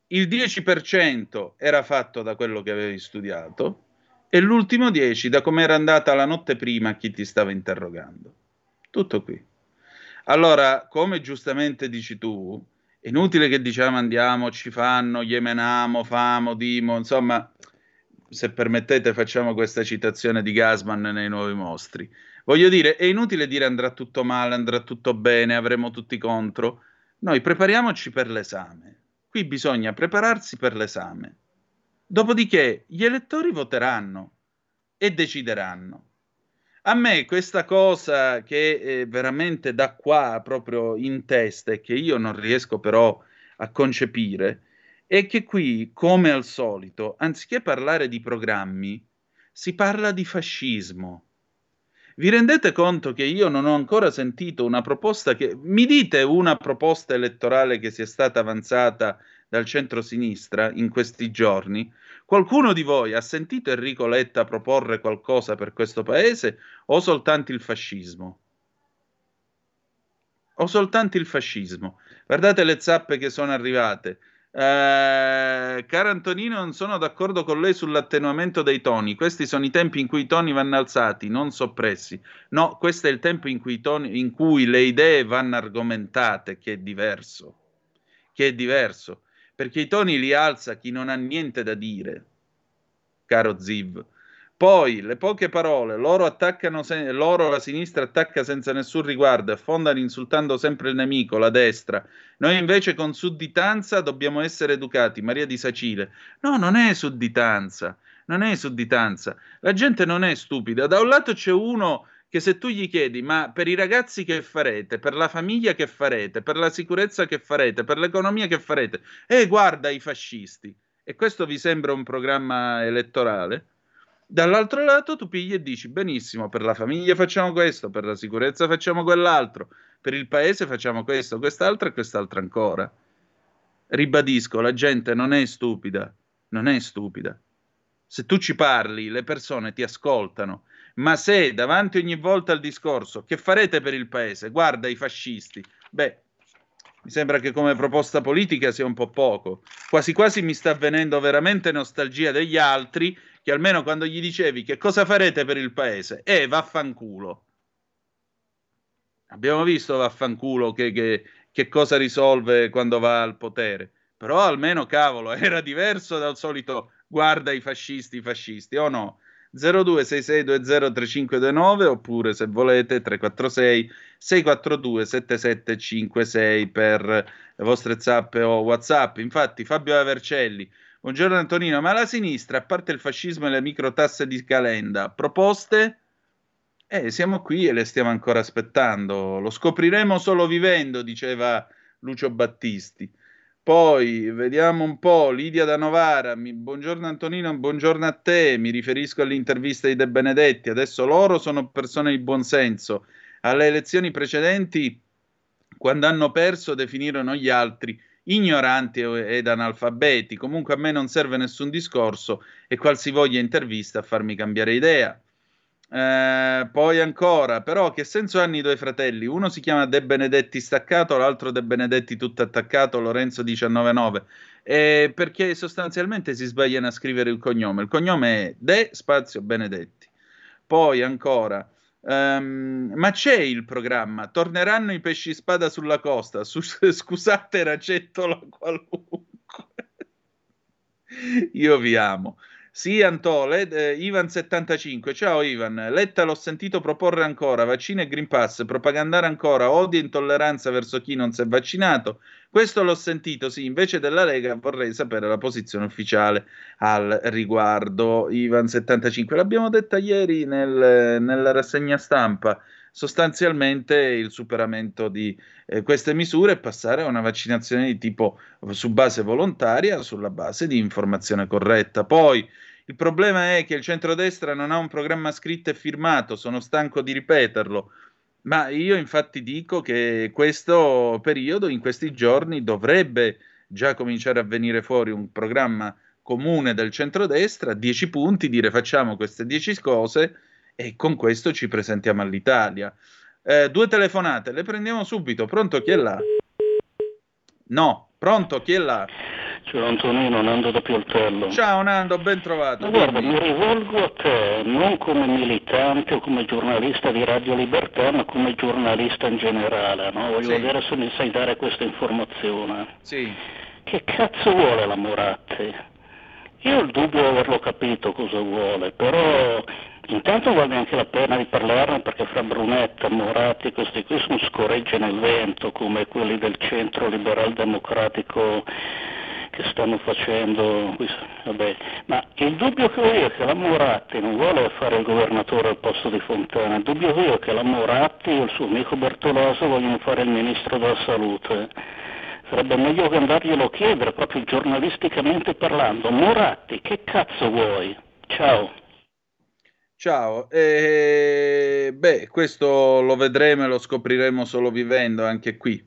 il 10% era fatto da quello che avevi studiato e l'ultimo 10% da come era andata la notte prima a chi ti stava interrogando. Tutto qui. Allora, come giustamente dici tu, è inutile che diciamo andiamo, ci fanno, yemenamo, famo, dimo, insomma, se permettete facciamo questa citazione di Gasman nei Nuovi Mostri. Voglio dire, è inutile dire andrà tutto male, andrà tutto bene, avremo tutti contro. Noi prepariamoci per l'esame. Qui bisogna prepararsi per l'esame. Dopodiché gli elettori voteranno e decideranno. A me questa cosa che veramente da qua proprio in testa e che io non riesco però a concepire è che qui, come al solito, anziché parlare di programmi, si parla di fascismo. Vi rendete conto che io non ho ancora sentito una proposta che... Mi dite una proposta elettorale che sia stata avanzata dal centro-sinistra in questi giorni? Qualcuno di voi ha sentito Enrico Letta proporre qualcosa per questo paese o soltanto il fascismo? O soltanto il fascismo? Guardate le zappe che sono arrivate. Eh, cara Antonino, non sono d'accordo con lei sull'attenuamento dei toni. Questi sono i tempi in cui i toni vanno alzati, non soppressi. No, questo è il tempo in cui, toni, in cui le idee vanno argomentate, che è diverso. Che è diverso. Perché i toni li alza chi non ha niente da dire, caro Ziv. Poi le poche parole, loro attaccano, se- loro la sinistra attacca senza nessun riguardo, affondano insultando sempre il nemico, la destra. Noi invece con sudditanza dobbiamo essere educati. Maria di Sacile. No, non è sudditanza, non è sudditanza. La gente non è stupida. Da un lato c'è uno che se tu gli chiedi, ma per i ragazzi che farete, per la famiglia che farete, per la sicurezza che farete, per l'economia che farete, eh guarda i fascisti. E questo vi sembra un programma elettorale? Dall'altro lato tu pigli e dici benissimo, per la famiglia facciamo questo, per la sicurezza facciamo quell'altro, per il paese facciamo questo, quest'altro e quest'altro ancora. Ribadisco, la gente non è stupida, non è stupida. Se tu ci parli, le persone ti ascoltano, ma se davanti ogni volta al discorso che farete per il paese, guarda i fascisti, beh, mi sembra che come proposta politica sia un po' poco. Quasi quasi mi sta avvenendo veramente nostalgia degli altri che almeno quando gli dicevi che cosa farete per il paese, eh, vaffanculo. Abbiamo visto vaffanculo che, che, che cosa risolve quando va al potere. Però almeno, cavolo, era diverso dal solito guarda i fascisti, i fascisti, o no? 0266203529 oppure se volete 346 642 7756 per le vostre zappe o whatsapp infatti Fabio Avercelli Buongiorno Antonino, ma la sinistra, a parte il fascismo e le microtasse di Calenda, proposte? Eh, siamo qui e le stiamo ancora aspettando. Lo scopriremo solo vivendo, diceva Lucio Battisti. Poi vediamo un po', Lidia da Novara, mi, buongiorno Antonino, buongiorno a te, mi riferisco all'intervista di De Benedetti, adesso loro sono persone di buonsenso, alle elezioni precedenti, quando hanno perso, definirono gli altri ignoranti ed analfabeti, comunque a me non serve nessun discorso e qualsivoglia intervista a farmi cambiare idea. Eh, poi ancora, però che senso hanno i due fratelli? Uno si chiama De Benedetti staccato, l'altro De Benedetti tutto attaccato, Lorenzo 199. Eh, perché sostanzialmente si sbagliano a scrivere il cognome. Il cognome è De Spazio Benedetti. Poi ancora, um, ma c'è il programma? Torneranno i pesci spada sulla costa? Su, scusate, racettola qualunque. Io vi amo. Sì, Antole, eh, Ivan75. Ciao Ivan. Letta l'ho sentito proporre ancora vaccino e Green Pass, propagandare ancora odio e intolleranza verso chi non si è vaccinato. Questo l'ho sentito, sì. Invece della Lega vorrei sapere la posizione ufficiale al riguardo. Ivan75. L'abbiamo detta ieri nel, nella rassegna stampa sostanzialmente il superamento di eh, queste misure e passare a una vaccinazione di tipo su base volontaria, sulla base di informazione corretta. Poi il problema è che il centrodestra non ha un programma scritto e firmato, sono stanco di ripeterlo. Ma io infatti dico che questo periodo, in questi giorni, dovrebbe già cominciare a venire fuori un programma comune del centrodestra, 10 punti, dire facciamo queste 10 cose e con questo ci presentiamo all'Italia. Eh, due telefonate, le prendiamo subito. Pronto, chi è là? No, pronto, chi è là? Ciao Antonino, Nando da Pioltello. Ciao Nando, ben trovato. Ma guarda, mi rivolgo a te non come militante o come giornalista di Radio Libertà, ma come giornalista in generale. No? Voglio sì. vedere se mi sai dare questa informazione. Sì. Che cazzo vuole la Moratti? Io ho il dubbio di averlo capito cosa vuole, però Intanto vale anche la pena di parlarne perché fra Brunetta, Moratti questi qui sono scoregge nel vento come quelli del centro liberal democratico che stanno facendo. Vabbè. Ma il dubbio che ho io è che la Moratti non vuole fare il governatore al posto di Fontana, il dubbio che ho io è che la Moratti e il suo amico Bertoloso vogliono fare il ministro della salute. Sarebbe meglio che andarglielo a chiedere, proprio giornalisticamente parlando. Moratti, che cazzo vuoi? Ciao. Ciao, eh, beh, questo lo vedremo e lo scopriremo solo vivendo anche qui.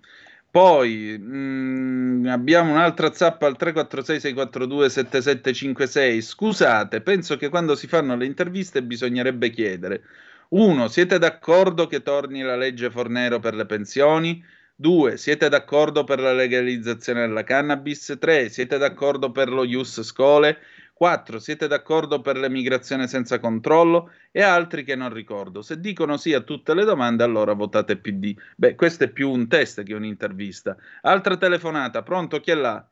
Poi mh, mm, abbiamo un'altra zappa al 346-642-7756. Scusate, penso che quando si fanno le interviste bisognerebbe chiedere: 1. Siete d'accordo che torni la legge Fornero per le pensioni? 2. Siete d'accordo per la legalizzazione della cannabis? 3. Siete d'accordo per lo Ius Scole? 4. Siete d'accordo per l'emigrazione senza controllo? E altri che non ricordo. Se dicono sì a tutte le domande, allora votate PD. Beh, questo è più un test che un'intervista. Altra telefonata, pronto? Chi è là?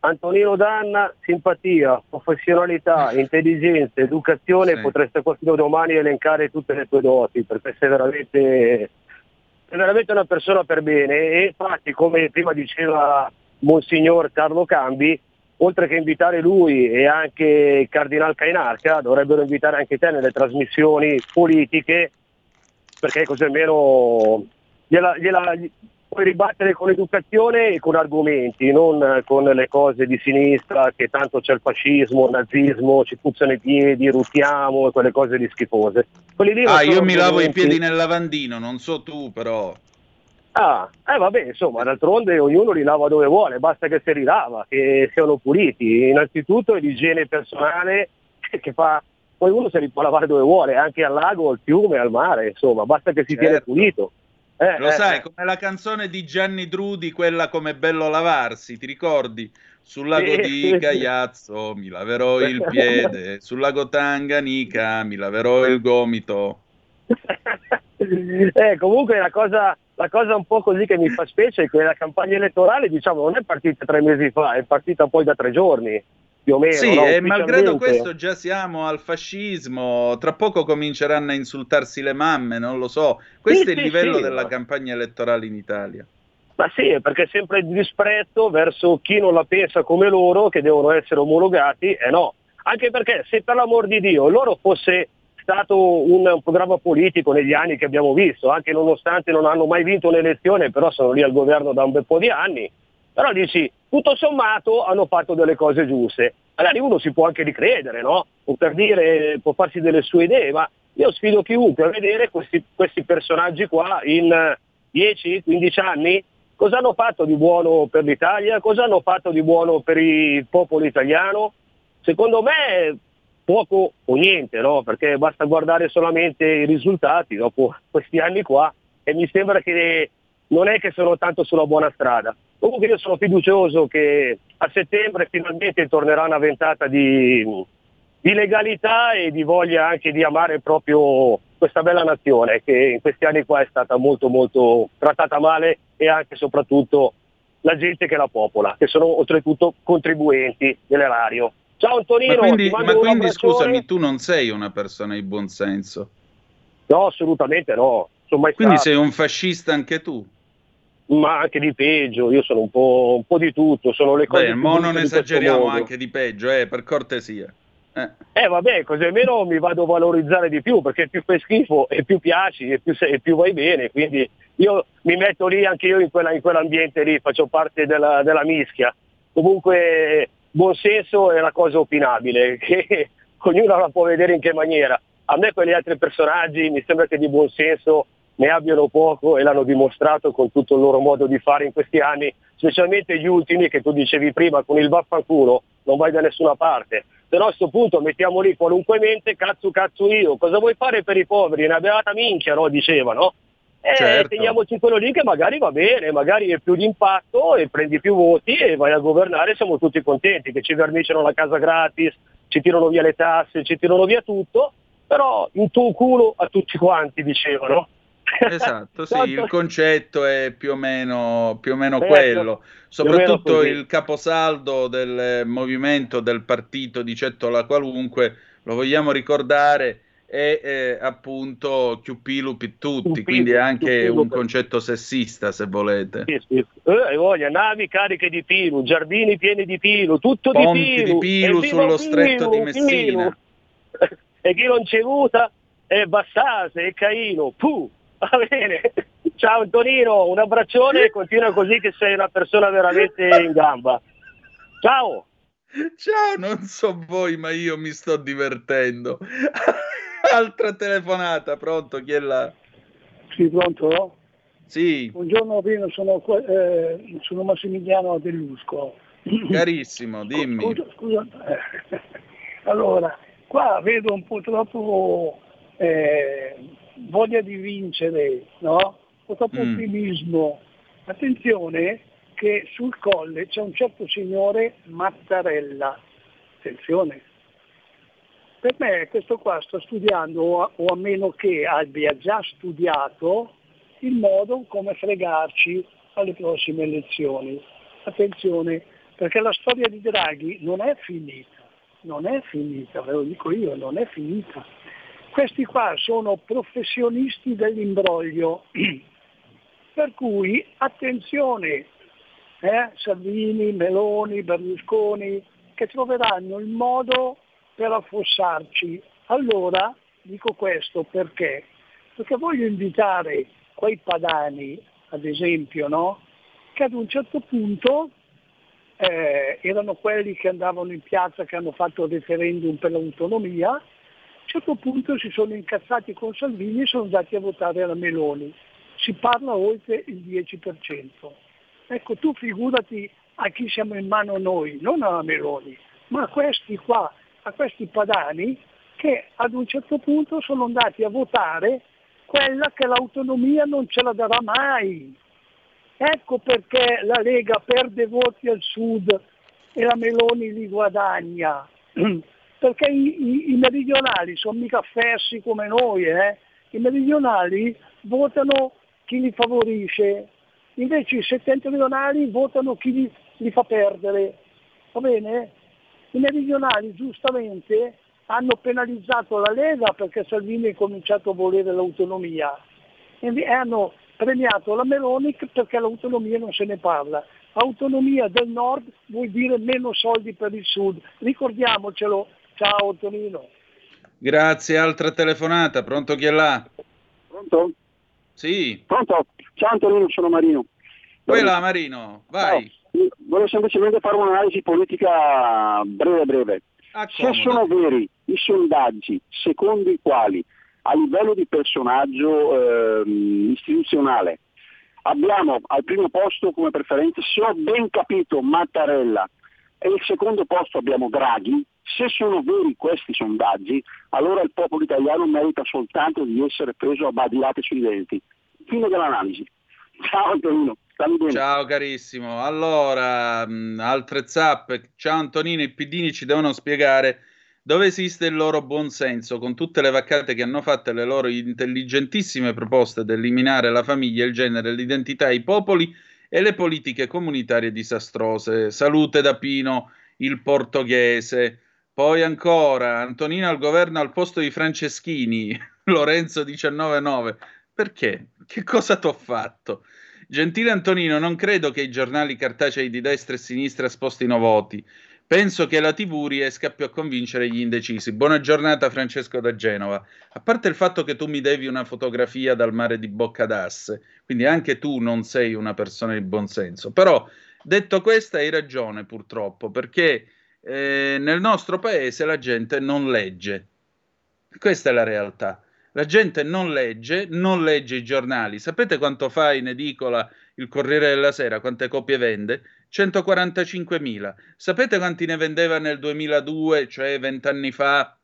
Antonino Danna, simpatia, professionalità, intelligenza, educazione, sì. potreste qualcuno domani elencare tutte le tue doti, perché sei veramente, sei veramente una persona per bene e infatti, come prima diceva Monsignor Carlo Cambi, oltre che invitare lui e anche il Cardinal Cainarca, dovrebbero invitare anche te nelle trasmissioni politiche, perché così almeno gliela, gliela, puoi ribattere con educazione e con argomenti, non con le cose di sinistra che tanto c'è il fascismo, il nazismo, ci puzzano i piedi, rutiamo e quelle cose di schifose. ah, io mi lavo i piedi nel lavandino, non so tu però. Ah, eh vabbè, insomma, d'altronde ognuno li lava dove vuole, basta che si rilava, che siano puliti. Innanzitutto l'igiene personale che fa, poi uno se li può lavare dove vuole, anche al lago, al fiume, al mare, insomma, basta che si certo. tiene pulito. Eh, Lo eh, sai, eh. come la canzone di Gianni Drudi, quella come bello lavarsi, ti ricordi? Sul lago sì, di Gaiazzo mi laverò il piede, sul lago Tanganica mi laverò il gomito. eh, comunque la cosa, la cosa un po' così che mi fa specie è che la campagna elettorale diciamo, non è partita tre mesi fa, è partita poi da tre giorni. Più o meno, sì, no? e malgrado questo già siamo al fascismo, tra poco cominceranno a insultarsi le mamme, non lo so. Questo sì, è il sì, livello sì, della ma... campagna elettorale in Italia. Ma sì, perché è sempre il disprezzo verso chi non la pensa come loro, che devono essere omologati, e eh no. Anche perché se per l'amor di Dio loro fosse stato un, un, programma politico negli anni che abbiamo visto, anche nonostante non hanno mai vinto un'elezione, però sono lì al governo da un bel po' di anni, Però dici, tutto sommato hanno fatto delle cose giuste. Magari uno si può anche ricredere, no? O per dire, può farsi delle sue idee, ma io sfido chiunque a vedere questi, questi personaggi qua in 10-15 anni cosa hanno fatto di buono per l'Italia, cosa hanno fatto di buono per il popolo italiano. Secondo me poco o niente, no? perché basta guardare solamente i risultati dopo questi anni qua e mi sembra che non è che sono tanto sulla buona strada. Comunque io sono fiducioso che a settembre finalmente tornerà una ventata di, di legalità e di voglia anche di amare proprio questa bella nazione che in questi anni qua è stata molto molto trattata male e anche e soprattutto la gente che la popola, che sono oltretutto contribuenti dell'erario. Ciao Antonino, ma quindi, ma quindi scusami, tu non sei una persona di buon senso. No, assolutamente no. Quindi stato. sei un fascista anche tu. Ma anche di peggio, io sono un po', un po' di tutto, sono le cose Beh, mo non esageriamo anche di peggio, eh, per cortesia. Eh. Eh vabbè, così almeno mi vado a valorizzare di più, perché più fai schifo e più piaci e più, sei- e più vai bene, quindi io mi metto lì anche io in, quella- in quell'ambiente lì, faccio parte della, della mischia. Comunque buon senso è una cosa opinabile, che ognuno la può vedere in che maniera. A me quegli altri personaggi mi sembra che di buon senso ne abbiano poco e l'hanno dimostrato con tutto il loro modo di fare in questi anni, specialmente gli ultimi che tu dicevi prima con il vaffanculo, non vai da nessuna parte. Però a questo punto mettiamo lì qualunque mente, cazzo cazzo io, cosa vuoi fare per i poveri? Una beata minchia, no? Diceva, no? E Certo. teniamoci quello lì che magari va bene, magari è più di impatto e prendi più voti e vai a governare, siamo tutti contenti, che ci verniciano la casa gratis, ci tirano via le tasse, ci tirano via tutto, però in tuo culo a tutti quanti, dicevano. Esatto, sì, il concetto è più o meno, più o meno Certo, quello. meno Soprattutto così. il caposaldo del movimento del partito di Cettola Qualunque, lo vogliamo ricordare, è eh, appunto Chiupilu Pittutti, Chiupilu, quindi è anche Chiupilu un concetto sessista, se volete. Sì, sì. Eh, hai voglia, navi cariche di pilu, giardini pieni di pilu, tutto Ponti di di pilu. pilu evviva sullo pilu, stretto di Messina. pilu. E chi non c'è avuta è Bassase e Caino. Puh, va bene. Ciao Antonino, un abbraccione e continua così che sei una persona veramente in gamba. Ciao. Ciao, non so voi, ma io mi sto divertendo. Altra telefonata, pronto? Chi è là? Sì, pronto? Sì, Buongiorno Pino, sono, eh, sono Massimiliano Dellusco. carissimo, dimmi. Scusa, scusa. eh, Allora, qua vedo un po' troppo eh, voglia di vincere, no? Un po' troppo Mm. ottimismo. Attenzione che sul colle c'è un certo signore Mattarella. Attenzione. Per me questo qua sta studiando, o a, meno che abbia già studiato, il modo come fregarci alle prossime elezioni. Attenzione, perché la storia di Draghi non è finita, non è finita, ve lo dico io, non è finita. Questi qua sono professionisti dell'imbroglio, per cui attenzione, eh, Salvini, Meloni, Berlusconi, che troveranno il modo per affossarci. Allora, dico questo perché? Perché voglio invitare quei padani, ad esempio, no? che ad un certo punto eh, erano quelli che andavano in piazza, che hanno fatto il referendum per l'autonomia, a un certo punto si sono incazzati con Salvini e sono andati a votare la Meloni. Si parla oltre il 10%. Ecco, tu figurati a chi siamo in mano noi, non alla Meloni, ma a questi qua, a questi padani che ad un certo punto sono andati a votare quella che l'autonomia non ce la darà mai. Ecco perché la Lega perde voti al sud e la Meloni li guadagna. Perché i, i- i meridionali sono mica fessi come noi, eh? i meridionali votano chi li favorisce, invece i settentrionali votano chi li, li fa perdere. Va bene? I meridionali giustamente hanno penalizzato la Lega perché Salvini ha cominciato a volere l'autonomia e hanno premiato la Meloni perché l'autonomia non se ne parla. Autonomia del nord vuol dire meno soldi per il sud, ricordiamocelo. Ciao Antonino. Grazie, altra telefonata, pronto chi è là? Pronto? Sì, Pronto? Ciao Antonino, sono Marino. là Marino, vai. volevo semplicemente fare un'analisi politica breve breve. Se sono veri i sondaggi secondo i quali a livello di personaggio ehm, istituzionale abbiamo al primo posto come preferenza, se ho ben capito, Mattarella e il secondo posto abbiamo Draghi, se sono veri questi sondaggi, allora il popolo italiano merita soltanto di essere preso a badilate sui denti. Fine dell'analisi. Ciao Antonino. Ciao carissimo. Allora, altre zappe. Ciao Antonino, i pidini ci devono spiegare dove esiste il loro buonsenso con tutte le vaccate che hanno fatto le loro intelligentissime proposte di eliminare la famiglia, il genere, l'identità, i popoli e le politiche comunitarie disastrose. Salute da Pino, il portoghese. Poi ancora, Antonino al governo al posto di Franceschini, Lorenzo 199. Perché? Che cosa t'ho fatto? Gentile Antonino, non credo che i giornali cartacei di destra e sinistra spostino voti. Penso che la TV riesca più a convincere gli indecisi. Buona giornata Francesco da Genova. A parte il fatto che tu mi devi una fotografia dal mare di Boccadasse, quindi anche tu non sei una persona di buonsenso. Però, detto questo, hai ragione purtroppo, perché eh, nel nostro paese la gente non legge. Questa è la realtà. La gente non legge, non legge i giornali. Sapete quanto fa in edicola il Corriere della Sera? Quante copie vende? 145.000. Sapete quanti ne vendeva nel 2002, cioè vent'anni fa,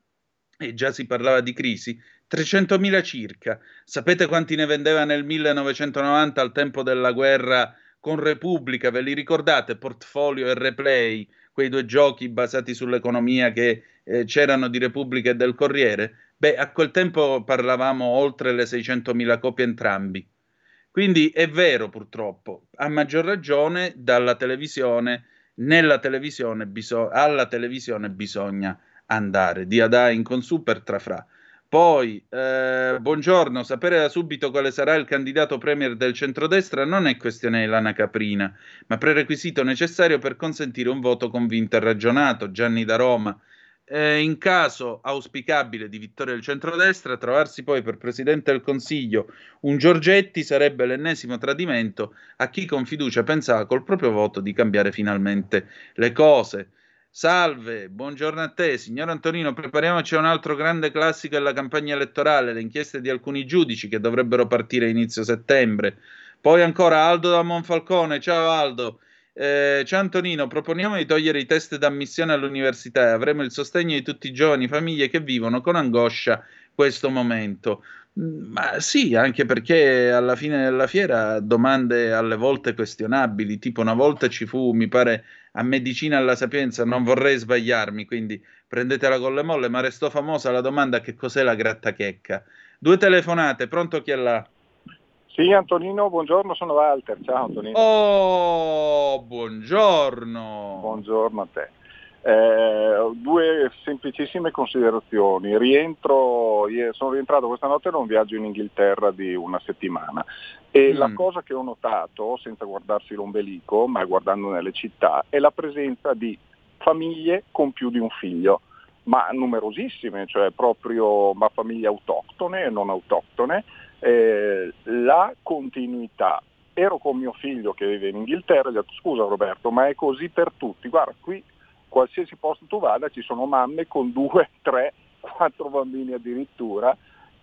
e già si parlava di crisi? 300.000 circa. Sapete quanti ne vendeva nel 1990 al tempo della guerra con Repubblica? Ve li ricordate? Portfolio e Replay, quei due giochi basati sull'economia che eh, c'erano di Repubblica e del Corriere? Beh, a quel tempo parlavamo oltre le 600.000 copie entrambi. Quindi è vero purtroppo, a maggior ragione dalla televisione, nella televisione biso- alla televisione bisogna andare, di Adà in consu per trafrà. Poi, eh, buongiorno, sapere da subito quale sarà il candidato premier del centrodestra non è questione di lana caprina, ma prerequisito necessario per consentire un voto convinto e ragionato. Gianni da Roma eh, in caso auspicabile di vittoria del centrodestra, trovarsi poi per Presidente del Consiglio un Giorgetti sarebbe l'ennesimo tradimento a chi con fiducia pensava col proprio voto di cambiare finalmente le cose. Salve, buongiorno a te, signor Antonino. Prepariamoci a un altro grande classico della campagna elettorale, le inchieste di alcuni giudici che dovrebbero partire inizio settembre. Poi ancora Aldo da Monfalcone. Ciao Aldo. Eh, ciao Antonino, proponiamo di togliere i test d'ammissione all'università e avremo il sostegno di tutti i giovani famiglie che vivono con angoscia questo momento. Mm, ma sì, anche perché alla fine della fiera domande alle volte questionabili, tipo una volta ci fu, mi pare, a Medicina alla Sapienza, non vorrei sbagliarmi, quindi prendetela con le molle, ma restò famosa la domanda che cos'è la grattachecca. Due telefonate, pronto chi è là? Sì, Antonino, buongiorno, sono Walter. Ciao Antonino. Oh, buongiorno. Buongiorno a te. Eh, due semplicissime considerazioni. Rientro, sono rientrato questa notte da un viaggio in Inghilterra di una settimana e mm. la cosa che ho notato, senza guardarsi l'ombelico, ma guardando nelle città, è la presenza di famiglie con più di un figlio ma numerosissime, cioè proprio ma famiglie autoctone e non autoctone, eh, la continuità. Ero con mio figlio che vive in Inghilterra e gli ho detto scusa Roberto, ma è così per tutti. Guarda, qui qualsiasi posto tu vada ci sono mamme con due, tre, quattro bambini addirittura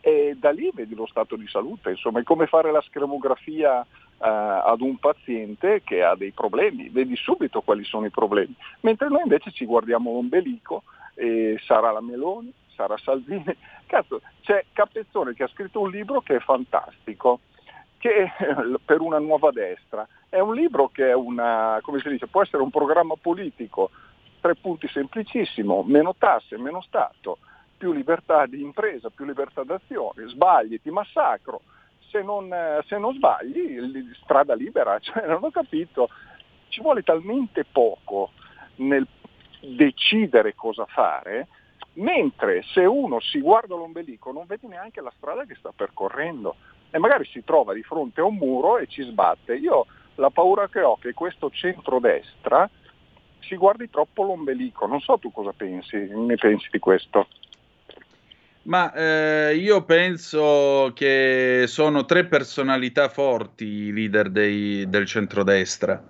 e da lì vedi lo stato di salute, insomma è come fare la scremografia Uh, ad un paziente che ha dei problemi, vedi subito quali sono i problemi, mentre noi invece ci guardiamo l'ombelico e sarà la Meloni, Sara Salvini. Cazzo, c'è Capezzone che ha scritto un libro che è fantastico, che per una nuova destra. È un libro che è una, come si dice, può essere un programma politico, tre punti semplicissimo, meno tasse, meno Stato, più libertà di impresa, più libertà d'azione, sbagli, ti massacro, se non, se non sbagli, strada libera, cioè, non ho capito, ci vuole talmente poco nel decidere cosa fare mentre se uno si guarda l'ombelico non vede neanche la strada che sta percorrendo e magari si trova di fronte a un muro e ci sbatte. Io la paura che ho è che questo centrodestra si guardi troppo l'ombelico, non so tu cosa pensi, ne pensi di questo? Ma eh, io penso che sono tre personalità forti i leader dei, del centrodestra.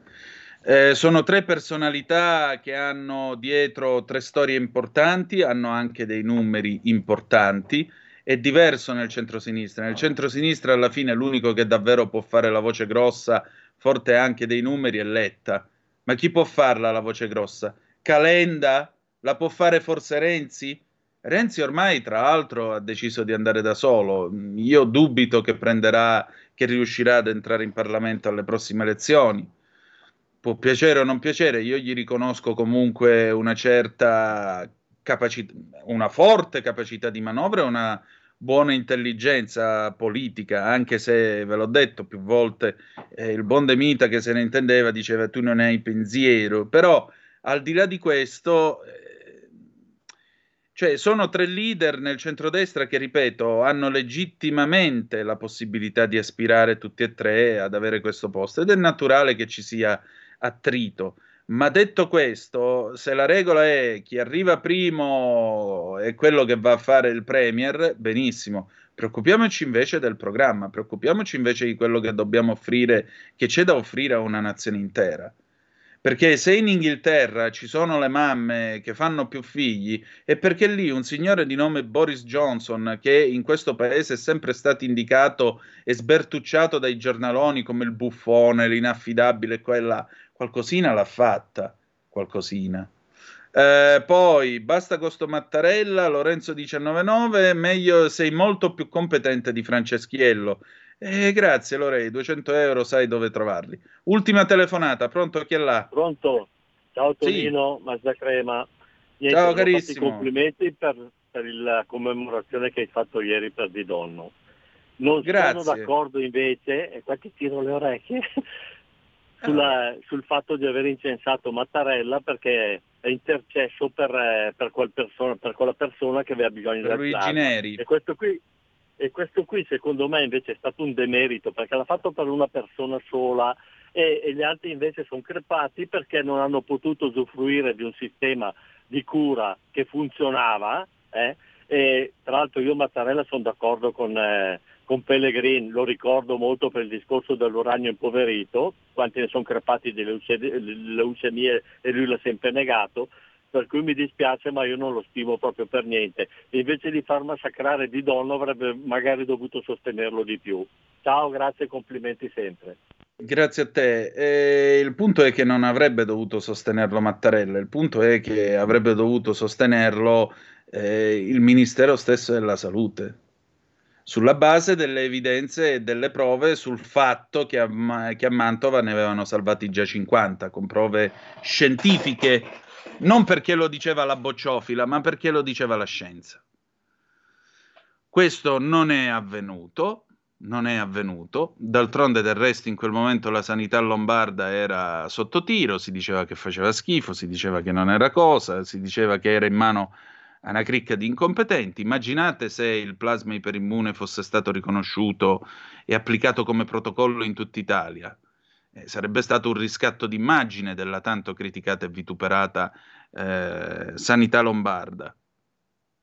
Eh, sono tre personalità che hanno dietro tre storie importanti, hanno anche dei numeri importanti. È diverso nel centro-sinistra. Nel centro-sinistra, alla fine, l'unico che davvero può fare la voce grossa, forte anche dei numeri, è Letta. Ma chi può farla la voce grossa? Calenda? La può fare forse Renzi? Renzi ormai, tra l'altro, ha deciso di andare da solo. Io dubito che prenderà, che riuscirà ad entrare in Parlamento alle prossime elezioni può piacere o non piacere, io gli riconosco comunque una certa capacità, una forte capacità di manovra e una buona intelligenza politica, anche se ve l'ho detto più volte, eh, il buon De Mita che se ne intendeva diceva tu non hai pensiero, però al di là di questo, eh, cioè sono tre leader nel centrodestra che, ripeto, hanno legittimamente la possibilità di aspirare tutti e tre ad avere questo posto ed è naturale che ci sia attrito. Ma detto questo, se la regola è chi arriva primo è quello che va a fare il Premier, benissimo. Preoccupiamoci invece del programma, preoccupiamoci invece di quello che dobbiamo offrire, che c'è da offrire a una nazione intera. Perché se in Inghilterra ci sono le mamme che fanno più figli, è perché lì un signore di nome Boris Johnson, che in questo paese è sempre stato indicato e sbertucciato dai giornaloni come il buffone, l'inaffidabile quella, qualcosina l'ha fatta, qualcosina. Eh, poi basta con sto Mattarella, Lorenzo 199, meglio sei molto più competente di Franceschiello. Eh, grazie Lorei, 200 euro sai dove trovarli. Ultima telefonata, pronto chi è là? Pronto, ciao Tonino, sì. Mazda Crema. Niente, ciao carissimo. Complimenti per, per, la commemorazione che hai fatto ieri per Di Donno. Non grazie. sono d'accordo invece, e qua ti tiro le orecchie, sulla, sul fatto di aver incensato Mattarella perché è intercesso per, eh, per, quel persona, per quella persona che aveva bisogno per del Neri. E questo, qui, e questo qui secondo me invece è stato un demerito perché l'ha fatto per una persona sola e, e gli altri invece sono crepati perché non hanno potuto usufruire di un sistema di cura che funzionava. Eh? E tra l'altro io Mattarella sono d'accordo con, eh, con Pellegrini, lo ricordo molto per il discorso dell'uranio impoverito, quanti ne sono crepati di leucemie e lui l'ha sempre negato, per cui mi dispiace ma io non lo stimo proprio per niente. invece di far massacrare Di Donno avrebbe magari dovuto sostenerlo di più. Ciao, grazie e complimenti sempre. Grazie a te. Eh, il punto è che non avrebbe dovuto sostenerlo Mattarella, il punto è che avrebbe dovuto sostenerlo eh, il Ministero stesso della Salute sulla base delle evidenze e delle prove sul fatto che a, che a, Mantova ne avevano salvati già 50, con prove scientifiche, non perché lo diceva la bocciofila, ma perché lo diceva la scienza. Questo non è avvenuto, non è avvenuto, d'altronde del resto in quel momento la sanità lombarda era sotto tiro, si diceva che faceva schifo, si diceva che non era cosa, si diceva che era in mano una cricca di incompetenti. Immaginate se il plasma iperimmune fosse stato riconosciuto e applicato come protocollo in tutta Italia. Eh, sarebbe stato un riscatto d'immagine della tanto criticata e vituperata eh, sanità lombarda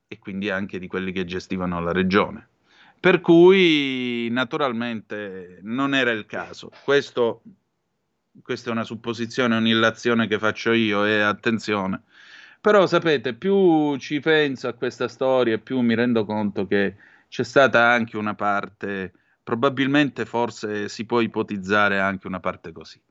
e quindi anche di quelli che gestivano la regione. Per cui naturalmente non era il caso. Questo, questa è una supposizione, un'illazione che faccio io e attenzione però sapete, più ci penso a questa storia, più mi rendo conto che c'è stata anche una parte, probabilmente forse si può ipotizzare anche una parte così.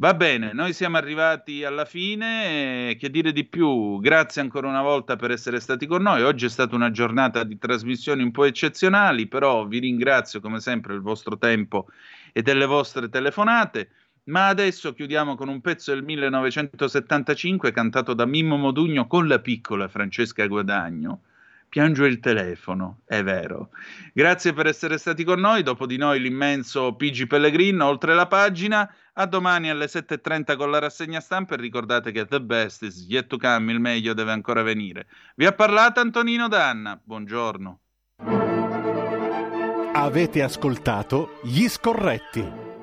Va bene, noi siamo arrivati alla fine, che dire di più? Grazie ancora una volta per essere stati con noi. Oggi è stata una giornata di trasmissioni un po' eccezionali, però vi ringrazio come sempre del vostro tempo e delle vostre telefonate. Ma adesso chiudiamo con un pezzo del 1975 cantato da Mimmo Modugno con la piccola Francesca Guadagno. Piango il telefono, è vero. Grazie per essere stati con noi. Dopo di noi l'immenso Pigi Pellegrino, oltre la pagina. A domani alle 7.30 con la rassegna stampa e ricordate che The Best is yet to come, il meglio deve ancora venire. Vi ha parlato Antonino Danna. Buongiorno. Avete ascoltato Gli Scorretti